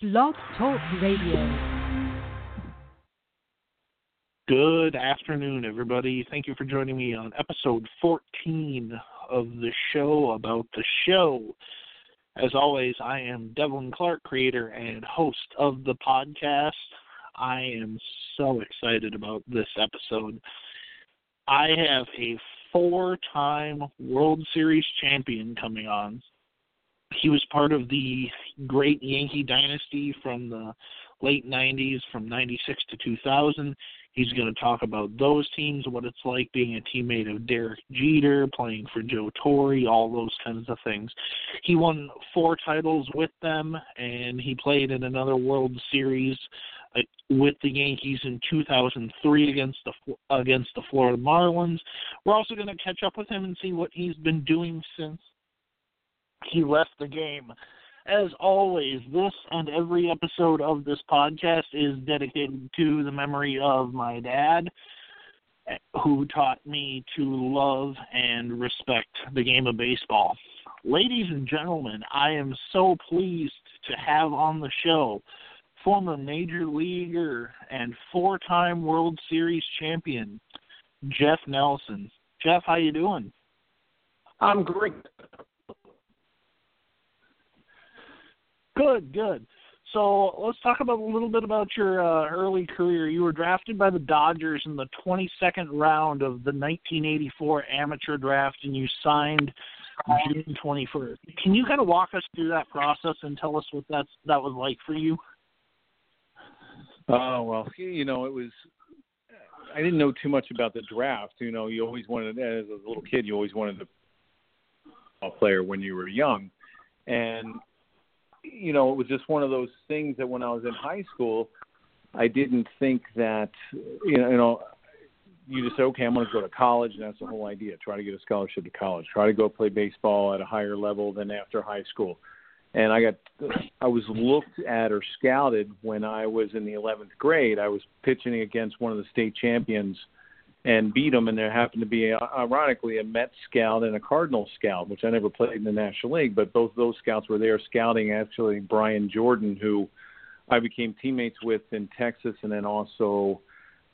Blog Talk Radio. Good afternoon, everybody. Thank you for joining me on episode 14 of the show about the show. As always, I am Devlin Clark, creator and host of the podcast. I am so excited about this episode. I have a four time World Series champion coming on he was part of the great Yankee dynasty from the late 90s, from 96 to 2000. He's going to talk about those teams, what it's like being a teammate of Derek Jeter, playing for Joe Torre, all those kinds of things. He won four titles with them, and he played in another World Series uh, with the Yankees in 2003 against the against the Florida Marlins. We're also going to catch up with him and see what he's been doing since he left the game. As always, this and every episode of this podcast is dedicated to the memory of my dad, who taught me to love and respect the game of baseball. Ladies and gentlemen, I am so pleased to have on the show former major leaguer and four-time World Series champion Jeff Nelson. Jeff, how you doing? I'm great. Good, good. So let's talk about a little bit about your uh, early career. You were drafted by the Dodgers in the 22nd round of the 1984 amateur draft, and you signed June 21st. Can you kind of walk us through that process and tell us what that's that was like for you? Oh well, you know it was. I didn't know too much about the draft. You know, you always wanted as a little kid, you always wanted to a player when you were young, and you know, it was just one of those things that when I was in high school, I didn't think that, you know, you know, you just say, okay, I'm going to go to college, and that's the whole idea. Try to get a scholarship to college. Try to go play baseball at a higher level than after high school. And I got, I was looked at or scouted when I was in the 11th grade. I was pitching against one of the state champions and beat them. And there happened to be, uh, ironically, a Met scout and a Cardinal scout, which I never played in the National League, but both those scouts were there scouting actually Brian Jordan, who I became teammates with in Texas, and then also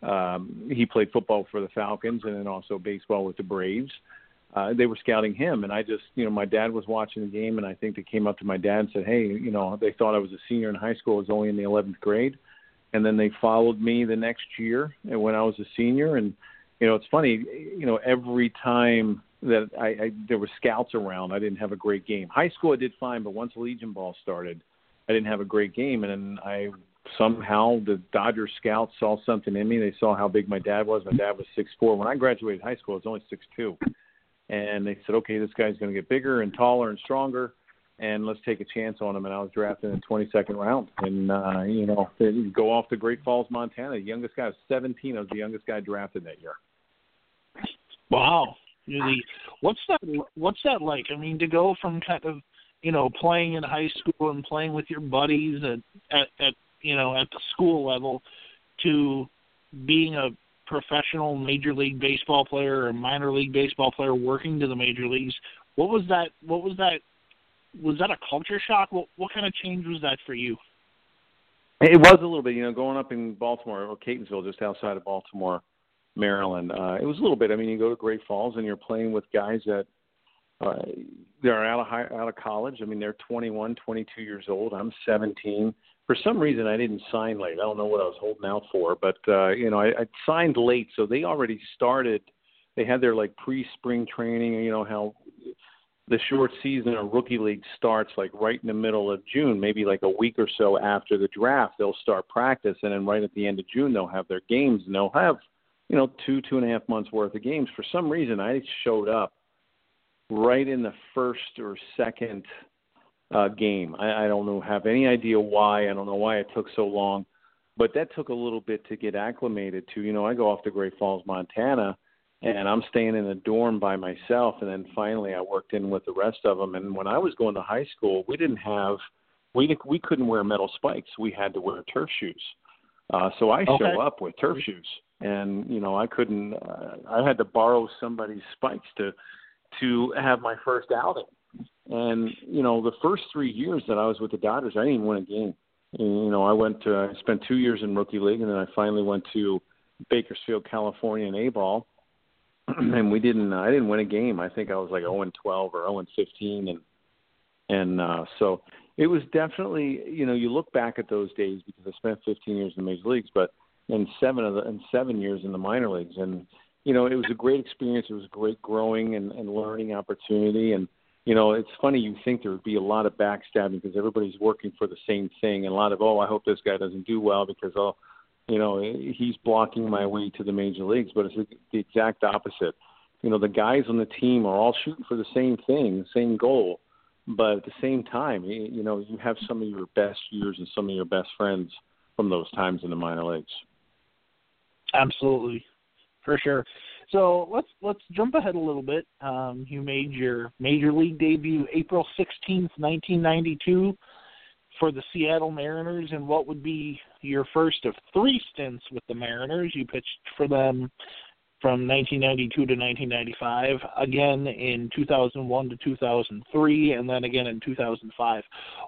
um, he played football for the Falcons, and then also baseball with the Braves. Uh, they were scouting him, and I just, you know, my dad was watching the game, and I think they came up to my dad and said, "Hey, you know, they thought I was a senior in high school. I was only in the 11th grade." and then they followed me the next year and when I was a senior and you know, it's funny, you know, every time that I, I there were scouts around, I didn't have a great game. High school I did fine, but once Legion ball started, I didn't have a great game, and then I somehow the Dodger scouts saw something in me. They saw how big my dad was. My dad was six four. When I graduated high school, I was only six two, and they said, okay, this guy's going to get bigger and taller and stronger, and let's take a chance on him. And I was drafted in the 22nd round, and uh, you know, go off to Great Falls, Montana. The youngest guy was 17. I was the youngest guy drafted that year. Wow. The, what's that? What's that like? I mean, to go from kind of, you know, playing in high school and playing with your buddies at at, at you know at the school level, to being a professional major league baseball player or minor league baseball player working to the major leagues. What was that? What was that? Was that a culture shock? What what kind of change was that for you? It was a little bit, you know, going up in Baltimore or Catonsville, just outside of Baltimore Maryland. Uh, it was a little bit. I mean, you go to Great Falls and you're playing with guys that uh, they're out of high, out of college. I mean, they're 21, 22 years old. I'm 17. For some reason, I didn't sign late. I don't know what I was holding out for, but uh, you know, I, I signed late, so they already started. They had their like pre-spring training. You know how the short season of rookie league starts like right in the middle of June, maybe like a week or so after the draft. They'll start practice, and then right at the end of June, they'll have their games, and they'll have you know, two, two and a half months worth of games. For some reason, I showed up right in the first or second uh, game. I, I don't know, have any idea why. I don't know why it took so long, but that took a little bit to get acclimated to. You know, I go off to Great Falls, Montana, and I'm staying in a dorm by myself. And then finally, I worked in with the rest of them. And when I was going to high school, we didn't have we we couldn't wear metal spikes. We had to wear turf shoes. Uh, so I okay. show up with turf shoes and you know I couldn't. Uh, I had to borrow somebody's spikes to to have my first outing. And you know, the first three years that I was with the Dodgers, I didn't even win a game. You know, I went to, I spent two years in rookie league, and then I finally went to Bakersfield, California, in A ball, and we didn't. I didn't win a game. I think I was like 0 and 12 or 0 and 15, and and uh, so it was definitely. You know, you look back at those days because I spent 15 years in the major leagues, but and seven of the and seven years in the minor leagues, and you know, it was a great experience. It was a great growing and, and learning opportunity, and you know, it's funny you think there would be a lot of backstabbing because everybody's working for the same thing, and a lot of oh, I hope this guy doesn't do well because oh, you know, he's blocking my way to the major leagues. But it's the exact opposite. You know, the guys on the team are all shooting for the same thing, the same goal, but at the same time, you know, you have some of your best years and some of your best friends from those times in the minor leagues. Absolutely, for sure. So let's let's jump ahead a little bit. Um, you made your major league debut April sixteenth, nineteen ninety two, for the Seattle Mariners, and what would be your first of three stints with the Mariners. You pitched for them from 1992 to 1995, again in 2001 to 2003, and then again in 2005.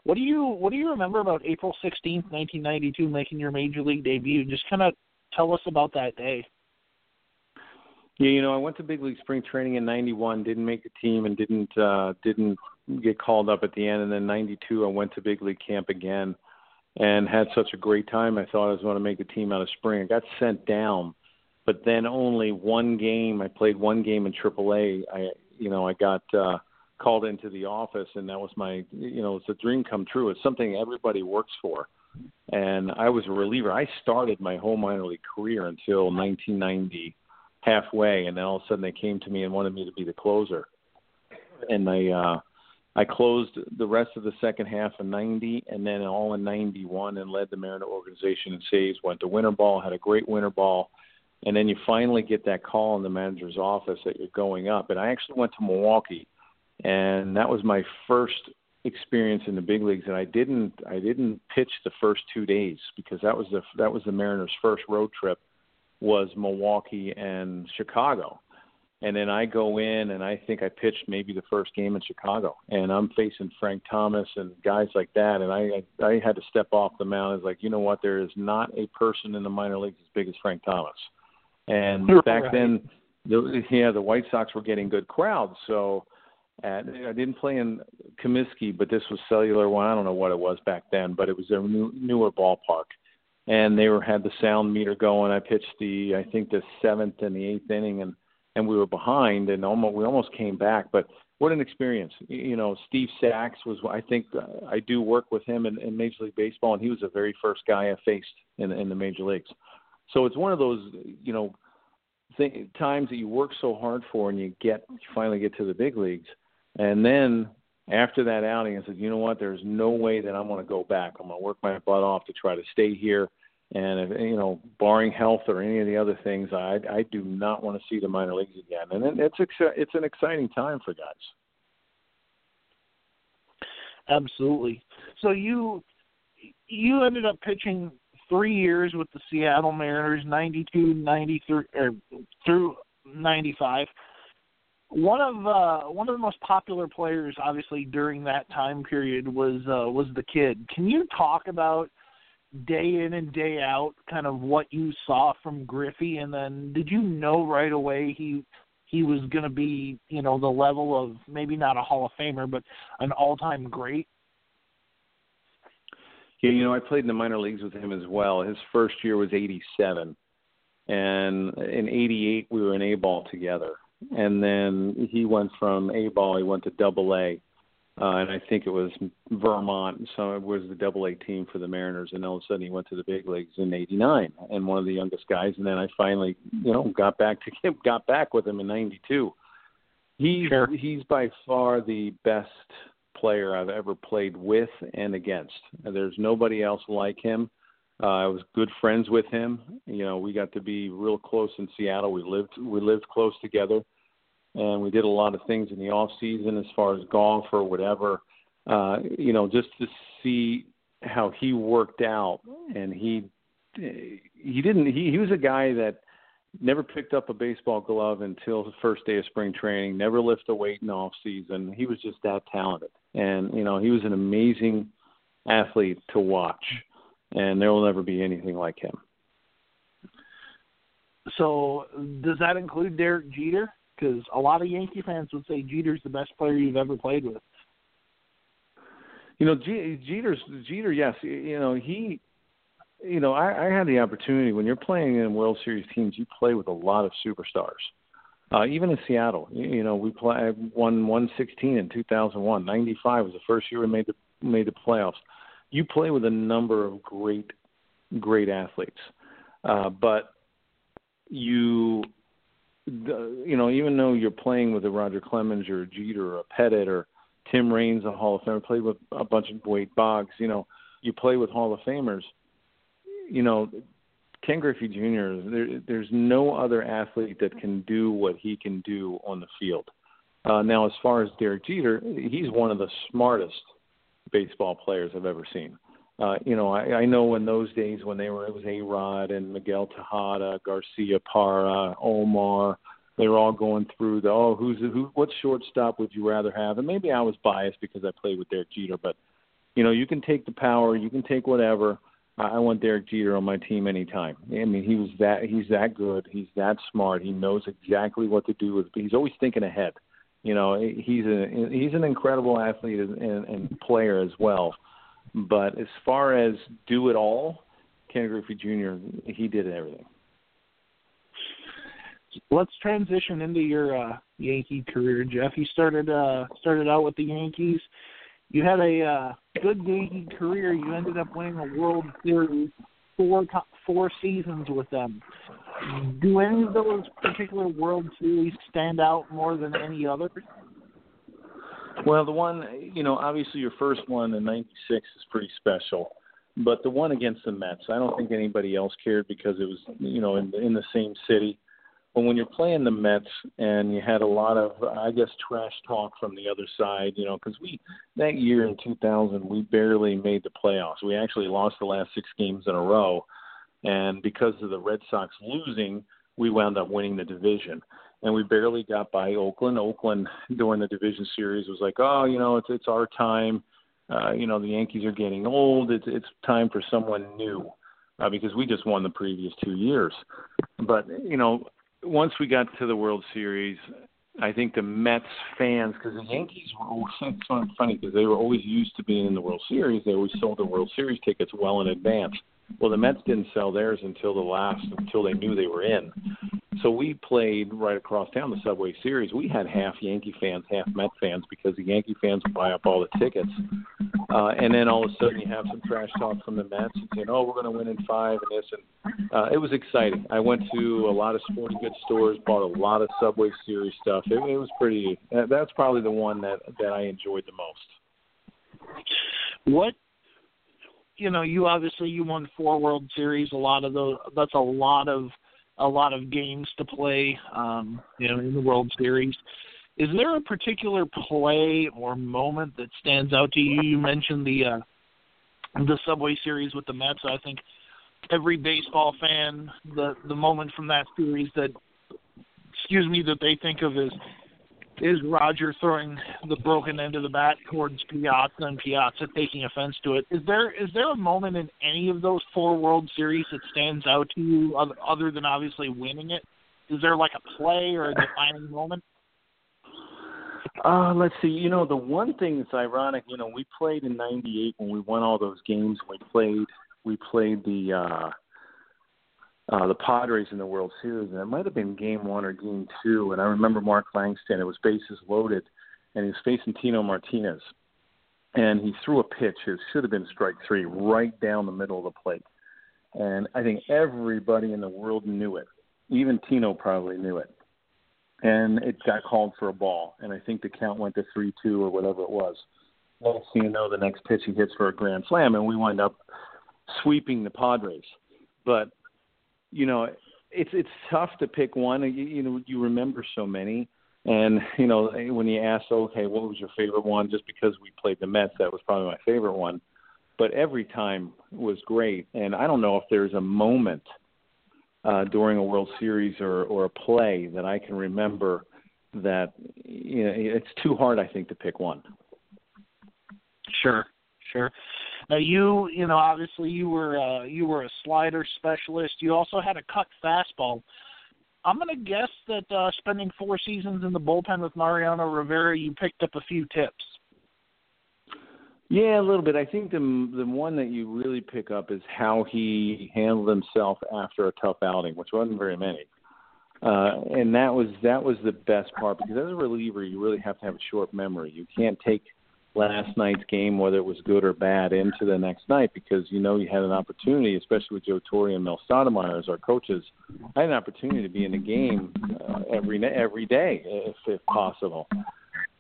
What do you what do you remember about April 16th, 1992, making your major league debut? Just kind of tell us about that day. Yeah, you know, I went to big league spring training in '91, didn't make the team, and didn't uh, didn't get called up at the end. And then '92, I went to big league camp again, and had such a great time. I thought I was going to make the team out of spring. I got sent down, but then only one game. I played one game in AAA. I, you know, I got uh, called into the office, and that was my, you know, it's a dream come true. It's something everybody works for. And I was a reliever. I started my whole minor league career until 1990 halfway, and then all of a sudden they came to me and wanted me to be the closer, and I uh, I closed the rest of the second half in '90, and then all in '91, and led the Mariner organization in saves. Went to winter ball, had a great winter ball, and then you finally get that call in the manager's office that you're going up. And I actually went to Milwaukee, and that was my first experience in the big leagues and I didn't I didn't pitch the first 2 days because that was the that was the Mariners first road trip was Milwaukee and Chicago. And then I go in and I think I pitched maybe the first game in Chicago, and I'm facing Frank Thomas and guys like that, and I I, I had to step off the mound. It's like you know what, there is not a person in the minor leagues as big as Frank Thomas. And back right. then, the, yeah, the White Sox were getting good crowds, so at I didn't play in Comiskey, but this was Cellular One. I don't know what it was back then, but it was their new, newer ballpark and they were had the sound meter going. I pitched the I think the seventh and the eighth inning, and and we were behind, and almost we almost came back. But what an experience! You know, Steve Sax was I think uh, I do work with him in, in Major League Baseball, and he was the very first guy I faced in in the major leagues. So it's one of those you know th- times that you work so hard for, and you get you finally get to the big leagues, and then after that outing, I said, you know what? There's no way that I'm going to go back. I'm going to work my butt off to try to stay here. And if, you know, barring health or any of the other things, I I do not want to see the minor leagues again. And it's it's an exciting time for guys. Absolutely. So you you ended up pitching three years with the Seattle Mariners, 92, 93, or through 95 one of uh, one of the most popular players, obviously during that time period, was uh, was the kid. Can you talk about day in and day out, kind of what you saw from Griffey, and then did you know right away he he was going to be, you know, the level of maybe not a Hall of Famer, but an all-time great? Yeah, you know, I played in the minor leagues with him as well. His first year was '87, and in '88 we were in A ball together and then he went from A ball, he went to Double A, uh, and I think it was Vermont. So it was the Double A team for the Mariners, and all of a sudden he went to the big leagues in '89, and one of the youngest guys. And then I finally, you know, got back to him, got back with him in '92. He's sure. he's by far the best player I've ever played with and against. There's nobody else like him. Uh, I was good friends with him. You know, we got to be real close in Seattle. We lived we lived close together, and we did a lot of things in the off season as far as golf or whatever. Uh, you know, just to see how he worked out, and he he didn't. He he was a guy that never picked up a baseball glove until the first day of spring training. Never lifted a weight in off season. He was just that talented, and you know, he was an amazing athlete to watch and there will never be anything like him. So, does that include Derek Jeter? Because a lot of Yankee fans would say Jeter's the best player you've ever played with. You know, G- Jeter's Jeter. Yes, you know he. You know, I, I had the opportunity when you're playing in World Series teams, you play with a lot of superstars. Uh, even in Seattle, you, you know, we play won 116 in 2001. 95 was the first year we made the made the playoffs. You play with a number of great, great athletes, uh, but you, the, you know, even though you're playing with a Roger Clemens or a Jeter or a Pettitte or Tim Raines, a Hall of Famer, played with a bunch of Wade Boggs. You know, you play with Hall of Famers. You know, Ken Griffey Jr. There, there's no other athlete that can do what he can do on the field. Uh, now, as far as Derek Jeter, he's one of the smartest baseball players I've ever seen. Uh, you know, I, I know in those days when they were, it was A Rod and Miguel Tejada, Garciaparra, Omar, they were all going through the oh who's who what shortstop would you rather have? And maybe I was biased because I played with Derek Jeter but you know you can take the power you can take whatever. I want Derek Jeter on my team anytime. I mean he was that he's that good. He's that smart. He knows exactly what to do with he's always thinking ahead. You know he's a he's an incredible athlete and, and player as well but as far as do it all Ken Griffey Jr. he did everything let's transition into your uh, Yankee career, Jeff. You started uh, started out with the Yankees. You had a uh, good Yankee career. You ended up winning a World Series four four seasons with them. Do any of those particular World Series stand out more than any others? Well, the one, you know, obviously your first one in '96 is pretty special, but the one against the Mets, I don't think anybody else cared because it was, you know, in in the same city but when you're playing the Mets and you had a lot of, I guess, trash talk from the other side, you know, because we that year in 2000 we barely made the playoffs. We actually lost the last six games in a row, and because of the Red Sox losing, we wound up winning the division. And we barely got by Oakland. Oakland during the division series was like, oh, you know, it's it's our time. Uh, you know, the Yankees are getting old. It's it's time for someone new. Uh, because we just won the previous two years. But you know, once we got to the World Series, I think the Mets fans, because the Yankees were always it's funny because they were always used to being in the World Series. They always sold the World Series tickets well in advance. Well, the Mets didn't sell theirs until the last, until they knew they were in. So we played right across town the Subway Series. We had half Yankee fans, half Met fans because the Yankee fans would buy up all the tickets. Uh, and then all of a sudden you have some trash talk from the Mets and saying, "Oh, we're going to win in five and this." And uh, it was exciting. I went to a lot of sporting goods stores, bought a lot of Subway Series stuff. It, it was pretty. That's probably the one that that I enjoyed the most. What you know, you obviously you won four World Series. A lot of those. That's a lot of a lot of games to play. Um, you know, in the World Series. Is there a particular play or moment that stands out to you? You mentioned the uh, the Subway Series with the Mets. I think every baseball fan, the the moment from that series that, excuse me, that they think of is is Roger throwing the broken end of the bat towards Piazza and Piazza taking offense to it. Is there is there a moment in any of those four World Series that stands out to you other, other than obviously winning it? Is there like a play or a defining moment? Uh, let's see. You know, the one thing that's ironic, you know, we played in '98 when we won all those games. We played, we played the uh, uh, the Padres in the World Series, and it might have been Game One or Game Two. And I remember Mark Langston. It was bases loaded, and he was facing Tino Martinez, and he threw a pitch. It should have been strike three, right down the middle of the plate. And I think everybody in the world knew it. Even Tino probably knew it. And it got called for a ball, and I think the count went to three-two or whatever it was. Next thing you know, the next pitch he hits for a grand slam, and we wind up sweeping the Padres. But you know, it's it's tough to pick one. You, you know, you remember so many, and you know, when you ask, okay, what was your favorite one? Just because we played the Mets, that was probably my favorite one. But every time was great, and I don't know if there's a moment uh, during a World Series or or a play that I can remember that you know it's too hard, I think, to pick one. Sure, sure. Now you, you know, obviously you were uh, you were a slider specialist. You also had a cut fastball. I'm going to guess that uh, spending four seasons in the bullpen with Mariano Rivera, you picked up a few tips. Yeah, a little bit. I think the the one that you really pick up is how he handled himself after a tough outing, which wasn't very many. Uh, and that was that was the best part because as a reliever, you really have to have a short memory. You can't take last night's game, whether it was good or bad, into the next night because you know you had an opportunity, especially with Joe Torre and Mel Stottlemyre as our coaches. I had an opportunity to be in the game uh, every every day if, if possible.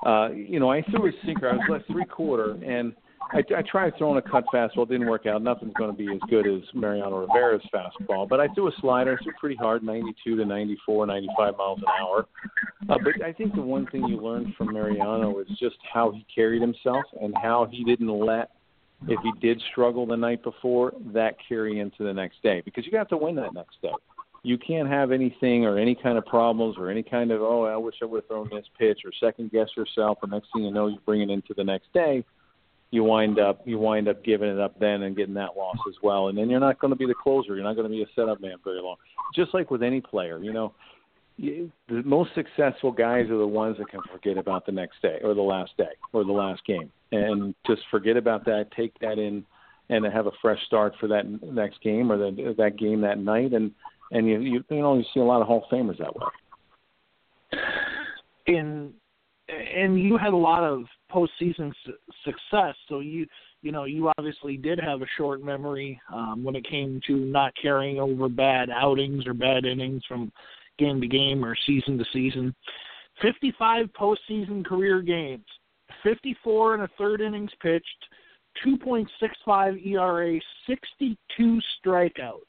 Uh, you know, I threw a sinker. I was left three quarter, and I, I tried throwing a cut fastball. It didn't work out. Nothing's going to be as good as Mariano Rivera's fastball. But I threw a slider. I threw pretty hard, 92 to 94, 95 miles an hour. Uh, but I think the one thing you learned from Mariano is just how he carried himself and how he didn't let, if he did struggle the night before, that carry into the next day. Because you have to win that next day. You can't have anything or any kind of problems or any kind of, oh, I wish I would have thrown this pitch or second guess yourself. And next thing you know, you bring it into the next day you wind up you wind up giving it up then and getting that loss as well. And then you're not going to be the closer. You're not going to be a setup man very long. Just like with any player, you know, you, the most successful guys are the ones that can forget about the next day or the last day or the last game and just forget about that. Take that in and have a fresh start for that next game or the, that game that night. And and you you you know you see a lot of Hall of Famers that way. In and you had a lot of postseason su- success, so you you know you obviously did have a short memory um, when it came to not carrying over bad outings or bad innings from game to game or season to season. 55 postseason career games, 54 and a third innings pitched, 2.65 ERA, 62 strikeouts.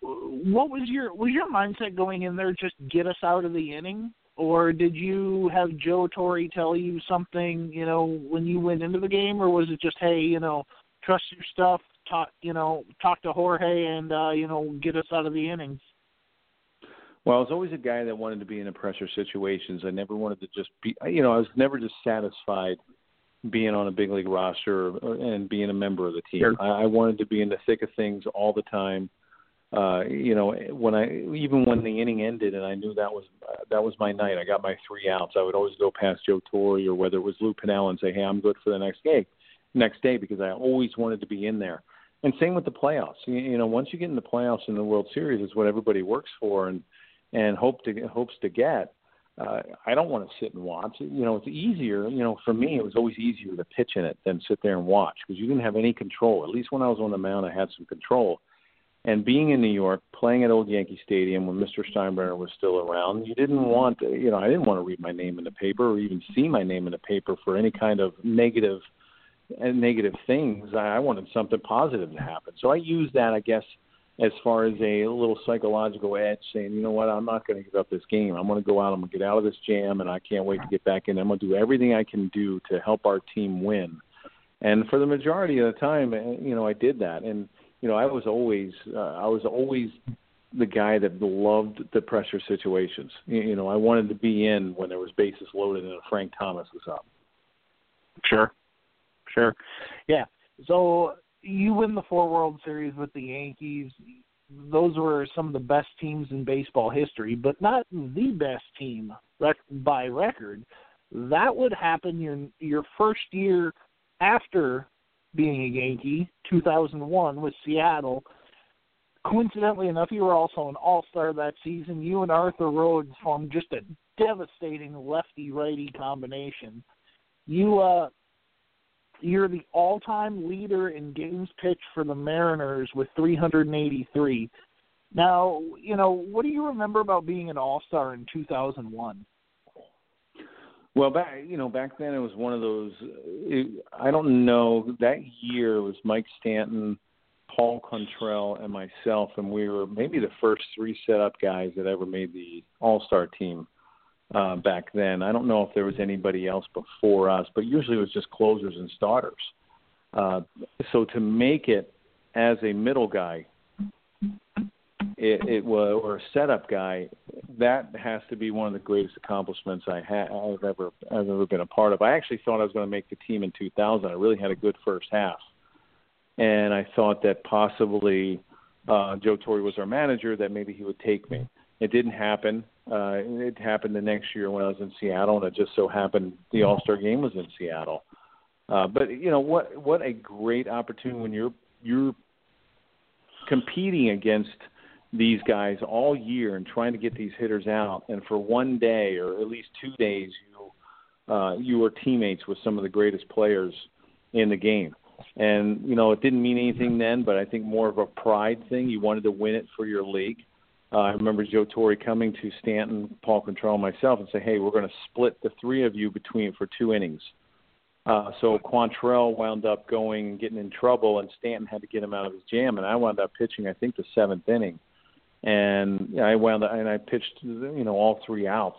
What was your was your mindset going in there? Just get us out of the inning, or did you have Joe Torre tell you something, you know, when you went into the game, or was it just, hey, you know, trust your stuff, talk, you know, talk to Jorge, and uh, you know, get us out of the innings? Well, I was always a guy that wanted to be in a pressure situations. I never wanted to just be, you know, I was never just satisfied being on a big league roster and being a member of the team. Sure. I, I wanted to be in the thick of things all the time uh, you know, when I even when the inning ended and I knew that was uh, that was my night, I got my three outs. I would always go past Joe Torre or whether it was Lou Piniella and say, "Hey, I'm good for the next game, next day," because I always wanted to be in there. And same with the playoffs. You, you know, once you get in the playoffs in the World Series, is what everybody works for and and hope to hopes to get. Uh, I don't want to sit and watch. You know, it's easier. You know, for me, it was always easier to pitch in it than sit there and watch because you didn't have any control. At least when I was on the mound, I had some control and being in New York, playing at Old Yankee Stadium when Mr. Steinbrenner was still around, you didn't want, you know, I didn't want to read my name in the paper or even see my name in the paper for any kind of negative, uh, negative things. I wanted something positive to happen. So I used that, I guess, as far as a little psychological edge, saying, you know what, I'm not going to give up this game. I'm going to go out. I'm going to get out of this jam, and I can't wait to get back in. I'm going to do everything I can do to help our team win. And for the majority of the time, uh, you know, I did that. And you know, I was always uh, I was always the guy that loved the pressure situations. You, you know, I wanted to be in when there was bases loaded and Frank Thomas was up. Sure, sure, yeah. So you win the four World Series with the Yankees. Those were some of the best teams in baseball history, but not the best team rec- by record. That would happen your your first year after being a Yankee, 2001 with Seattle. Coincidentally enough, you were also an All Star that season. You and Arthur Rhodes formed just a devastating lefty righty combination. You uh, you're the all time leader in games pitched for the Mariners with 383. Now, you know, what do you remember about being an All Star in 2001? Well, back you know back then it was one of those. It, I don't know that year was Mike Stanton, Paul Quantrill, and myself, and we were maybe the first three setup guys that ever made the All Star team uh, back then. I don't know if there was anybody else before us, but usually it was just closers and starters. Uh, so to make it as a middle guy it, it was or a setup guy, that has to be one of the greatest accomplishments I ha- I've ever I've ever been a part of. I actually thought I was going to make the team in 2000. I really had a good first half, and I thought that possibly uh, Joe Torre was our manager, that maybe he would take me. It didn't happen. Uh, it happened the next year when I was in Seattle, and it just so happened the All Star game was in Seattle. Uh, but you know what? What a great opportunity when you're you're competing against these guys all year and trying to get these hitters out, and for one day or at least two days, you uh, you were teammates with some of the greatest players in the game. And you know, it didn't mean anything then, but I think more of a pride thing. You wanted to win it for your league. Uh, I remember Joe Torre coming to Stanton, Paul Quantrill, myself, and say, "Hey, we're going to split the three of you between for two innings." Uh, so Quantrill wound up going getting in trouble, and Stanton had to get him out of his jam, and I wound up pitching, I think, the seventh inning, and I wound up and I pitched, you know, all three outs.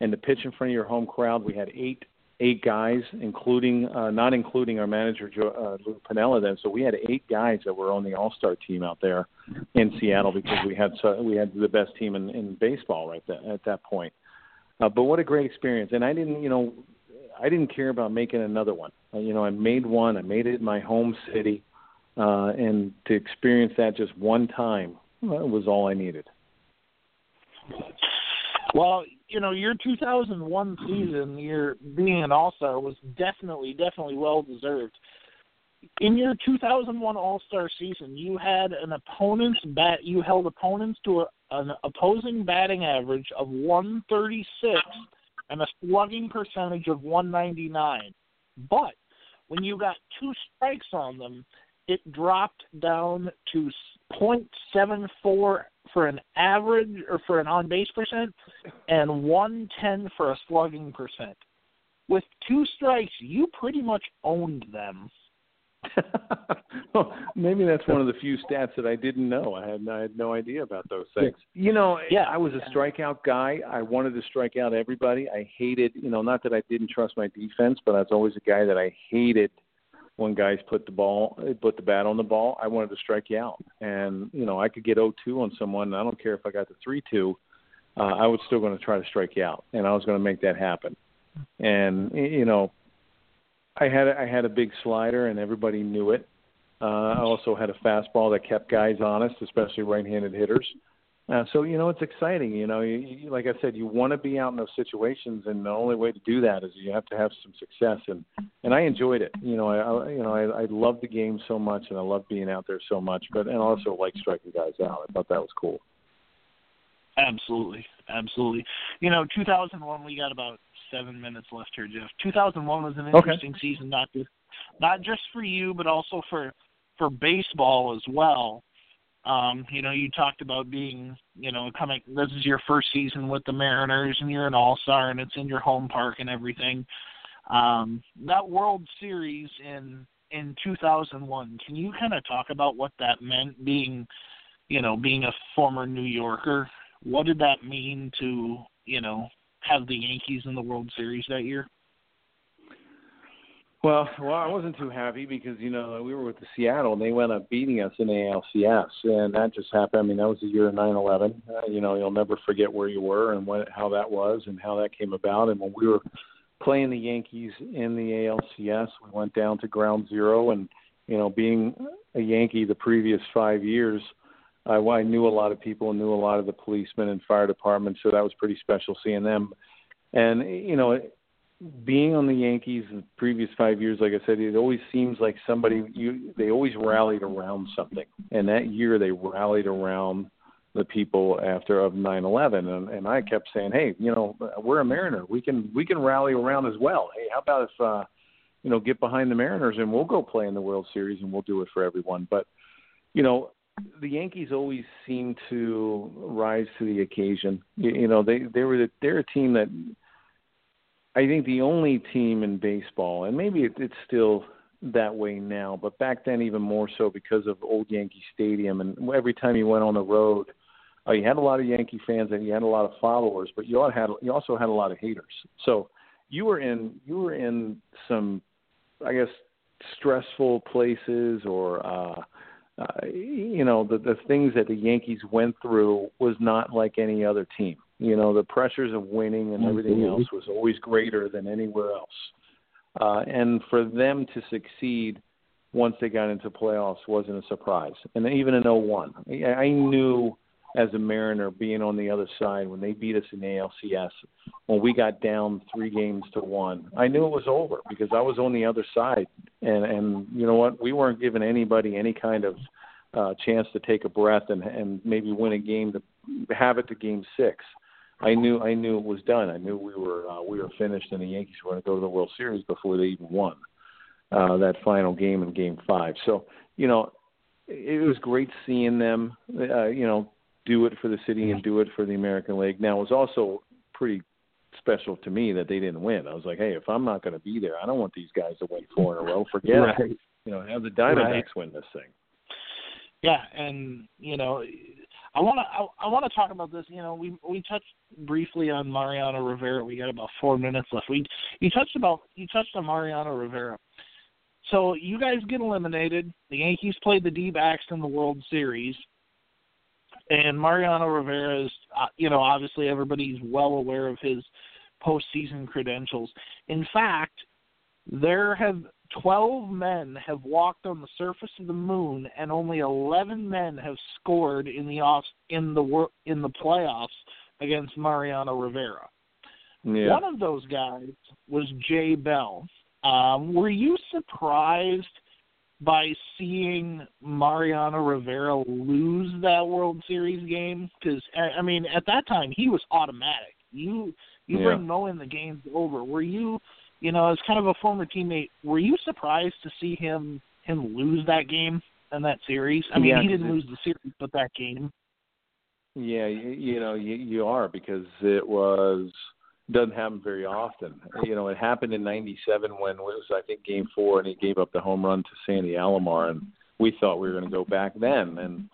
And to pitch in front of your home crowd, we had eight eight guys, including uh, not including our manager Joe, uh, Lou Piniella. Then, so we had eight guys that were on the All Star team out there in Seattle because we had so, we had the best team in, in baseball right there, at that point. Uh, but what a great experience! And I didn't, you know, I didn't care about making another one. Uh, you know, I made one. I made it in my home city, uh, and to experience that just one time uh, was all I needed. Well, you know, your 2001 season, your being an All Star was definitely, definitely well deserved. In your 2001 All Star season, you had an opponent's bat. You held opponents to a, an opposing batting average of 136 and a slugging percentage of 199. But when you got two strikes on them, it dropped down to 0.74 for an average or for an on base percent and 110 for a slugging percent. With two strikes, you pretty much owned them. well, maybe that's one of the few stats that I didn't know. I had I had no idea about those things. You know, yeah, I was a strikeout guy. I wanted to strike out everybody. I hated, you know, not that I didn't trust my defense, but I was always a guy that I hated when guys put the ball put the bat on the ball. I wanted to strike you out. And, you know, I could get 0-2 on someone, and I don't care if I got the 3-2. Uh, I was still going to try to strike you out, and I was going to make that happen. And you know, I had I had a big slider, and everybody knew it. Uh, I also had a fastball that kept guys honest, especially right-handed hitters. Uh, so you know it's exciting. You know, you, you, like I said, you want to be out in those situations, and the only way to do that is you have to have some success. And and I enjoyed it. You know, I, I you know I, I love the game so much, and I love being out there so much. But and also like striking guys out. I thought that was cool. Absolutely, absolutely. You know, 2001, we got about seven minutes left here, Jeff. 2001 was an interesting okay. season, not just not just for you, but also for for baseball as well. Um, you know, you talked about being, you know, coming. This is your first season with the Mariners, and you're an All Star, and it's in your home park and everything. Um, that World Series in in 2001. Can you kind of talk about what that meant, being, you know, being a former New Yorker? What did that mean to, you know, have the Yankees in the World Series that year? Well, well, I wasn't too happy because you know we were with the Seattle and they wound up beating us in ALCS, and that just happened. I mean, that was the year of 9/11. Uh, you know, you'll never forget where you were and what how that was and how that came about. And when we were playing the Yankees in the ALCS, we went down to Ground Zero, and you know, being a Yankee the previous five years, I, I knew a lot of people and knew a lot of the policemen and fire departments, so that was pretty special seeing them. And you know, being on the Yankees in the previous five years, like I said, it always seems like somebody you they always rallied around something. And that year they rallied around the people after of 9/11, and, and I kept saying, hey, you know, we're a Mariner, we can we can rally around as well. Hey, how about if uh, you know get behind the Mariners and we'll go play in the World Series and we'll do it for everyone. But you know, the Yankees always seem to rise to the occasion. You, you know, they they were the, they're a team that I think the only team in baseball, and maybe it, it's still that way now, but back then even more so because of old Yankee Stadium, and every time you went on the road, uh, you had a lot of Yankee fans and you had a lot of followers, but you had you also had a lot of haters. So you were in you were in some, I guess, stressful places or. uh uh, you know the the things that the Yankees went through was not like any other team. You know the pressures of winning and everything else was always greater than anywhere else. Uh, and for them to succeed once they got into playoffs wasn't a surprise. And even in 01, I knew as a Mariner being on the other side when they beat us in the ALCS when we got down three games to one. I knew it was over because I was on the other side, and and you know what? We weren't giving anybody any kind of uh, chance to take a breath and and maybe win a game to have it to game six. I knew I knew it was done. I knew we were uh, we were finished, and the Yankees were going to go to the World Series before they even won uh, that final game in Game Five. So you know, it was great seeing them. Uh, you know, do it for the city and do it for the American League. Now, it was also pretty special to me that they didn't win. I was like, hey, if I'm not going to be there, I don't want these guys to win four in a row. Forget right. it. You know, have the Diamondbacks right. win this thing. Yeah, and you know, I want to I, I want to talk about this. You know, we we touched briefly on Mariano Rivera. We got about four minutes left. We you touched about you touched on Mariano Rivera. So you guys get eliminated. The Yankees played the D-backs in the World Series and Mariano Rivera is, uh, you know, obviously everybody's well aware of his postseason credentials. In fact, there have 12 men have walked on the surface of the moon, and only 11 men have scored in the off in the in the playoffs against Mariano Rivera. Yeah. One of those guys was Jay Bell. Um, were you surprised by seeing Mariano Rivera lose that World Series game because I mean at that time he was automatic. You you yeah. bring Mo in the game's over. Were you you know as kind of a former teammate were you surprised to see him him lose that game and that series? I mean yeah, he didn't lose the series but that game. Yeah, you, you know you, you are because it was doesn't happen very often. You know, it happened in '97 when it was I think Game Four, and he gave up the home run to Sandy Alomar, and we thought we were going to go back then. And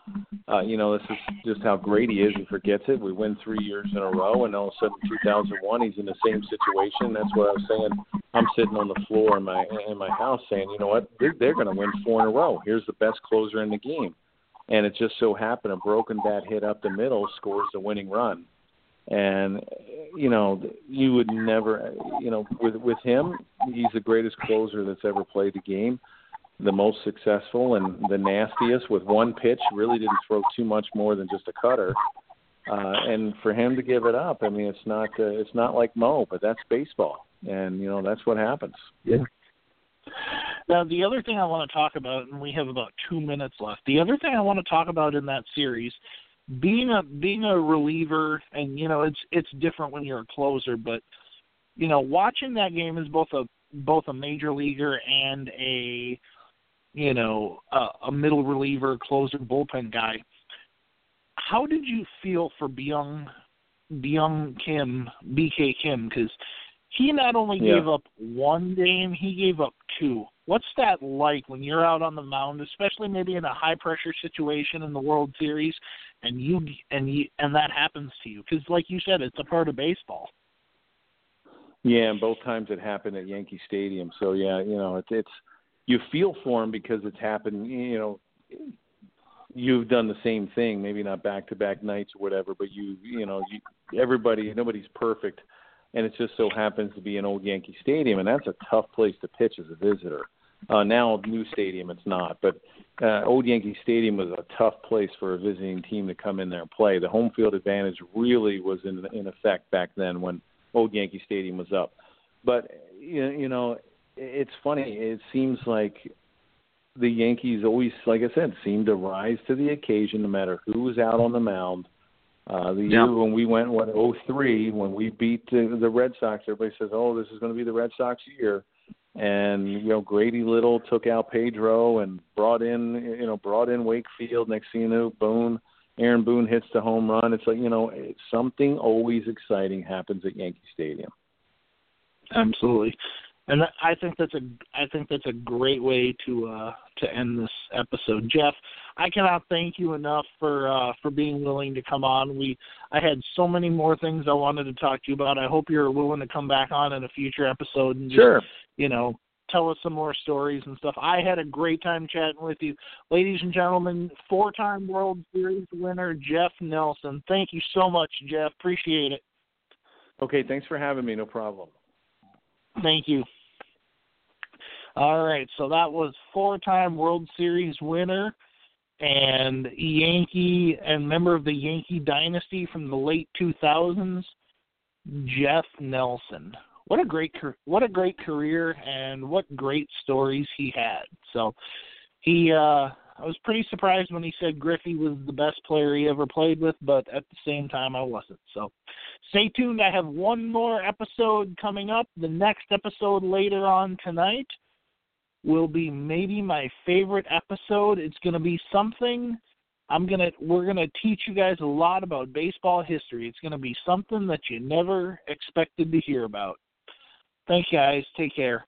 uh, you know, this is just how great he is. He forgets it. We win three years in a row, and all of a sudden, 2001, he's in the same situation. That's what I was saying. I'm sitting on the floor in my in my house saying, you know what, they're, they're going to win four in a row. Here's the best closer in the game. And it just so happened a broken bat hit up the middle scores the winning run and you know you would never you know with with him he's the greatest closer that's ever played the game the most successful and the nastiest with one pitch really didn't throw too much more than just a cutter. Uh and for him to give it up i mean it's not uh, it's not like mo but that's baseball. And you know that's what happens. Yeah. Now the other thing i want to talk about and we have about 2 minutes left the other thing i want to talk about in that series being a being a reliever and you know it's it's different when you're a closer but you know watching that game is both a both a major leaguer and a you know a, a middle reliever closer bullpen guy how did you feel for Byung Byung Kim BK Kim? Because he not only yeah. gave up one game he gave up two. What's that like when you're out on the mound especially maybe in a high pressure situation in the World Series and you and you and that happens to you? Because like you said it's a part of baseball. Yeah and both times it happened at yankee stadium. So yeah you know it's it's you feel for him because it's happened you know you've done the same thing maybe not back to back nights or whatever but you you know you everybody nobody's perfect and it just so happens to be an old yankee stadium and that's a tough place to pitch as a visitor uh, now, new stadium, it's not, but uh, old Yankee Stadium was a tough place for a visiting team to come in there and play. The home field advantage really was in in effect back then when old Yankee Stadium was up. But you know, it's funny. It seems like the Yankees always, like I said, seem to rise to the occasion no matter who was out on the mound. Uh, the yeah. year when we went what oh three when we beat the, the Red Sox, everybody says, "Oh, this is going to be the Red Sox year." and you know Grady Little took out Pedro and brought in you know brought in Wakefield. Next thing you know, Boone, Aaron Boone hits the home run. It's like you know something always exciting happens at Yankee Stadium. Absolutely, and I think that's a I think that's a great way to uh to end this episode, Jeff. I cannot thank you enough for uh for being willing to come on. We I had so many more things I wanted to talk to you about. I hope you're willing to come back on in a future episode and just, sure you know, tell us some more stories and stuff. I had a great time chatting with you. Ladies and gentlemen, four time World Series winner, Jeff Nelson. Thank you so much, Jeff. Appreciate it. Okay, thanks for having me. No problem. Thank you. All right, so that was four-time World Series winner and Yankee and member of the Yankee dynasty from the late 2000s, Jeff Nelson. What a great what a great career and what great stories he had. So he uh I was pretty surprised when he said Griffey was the best player he ever played with, but at the same time I wasn't. So stay tuned. I have one more episode coming up. The next episode later on tonight will be maybe my favorite episode. It's going to be something I'm going to we're going to teach you guys a lot about baseball history. It's going to be something that you never expected to hear about. Thanks guys. Take care.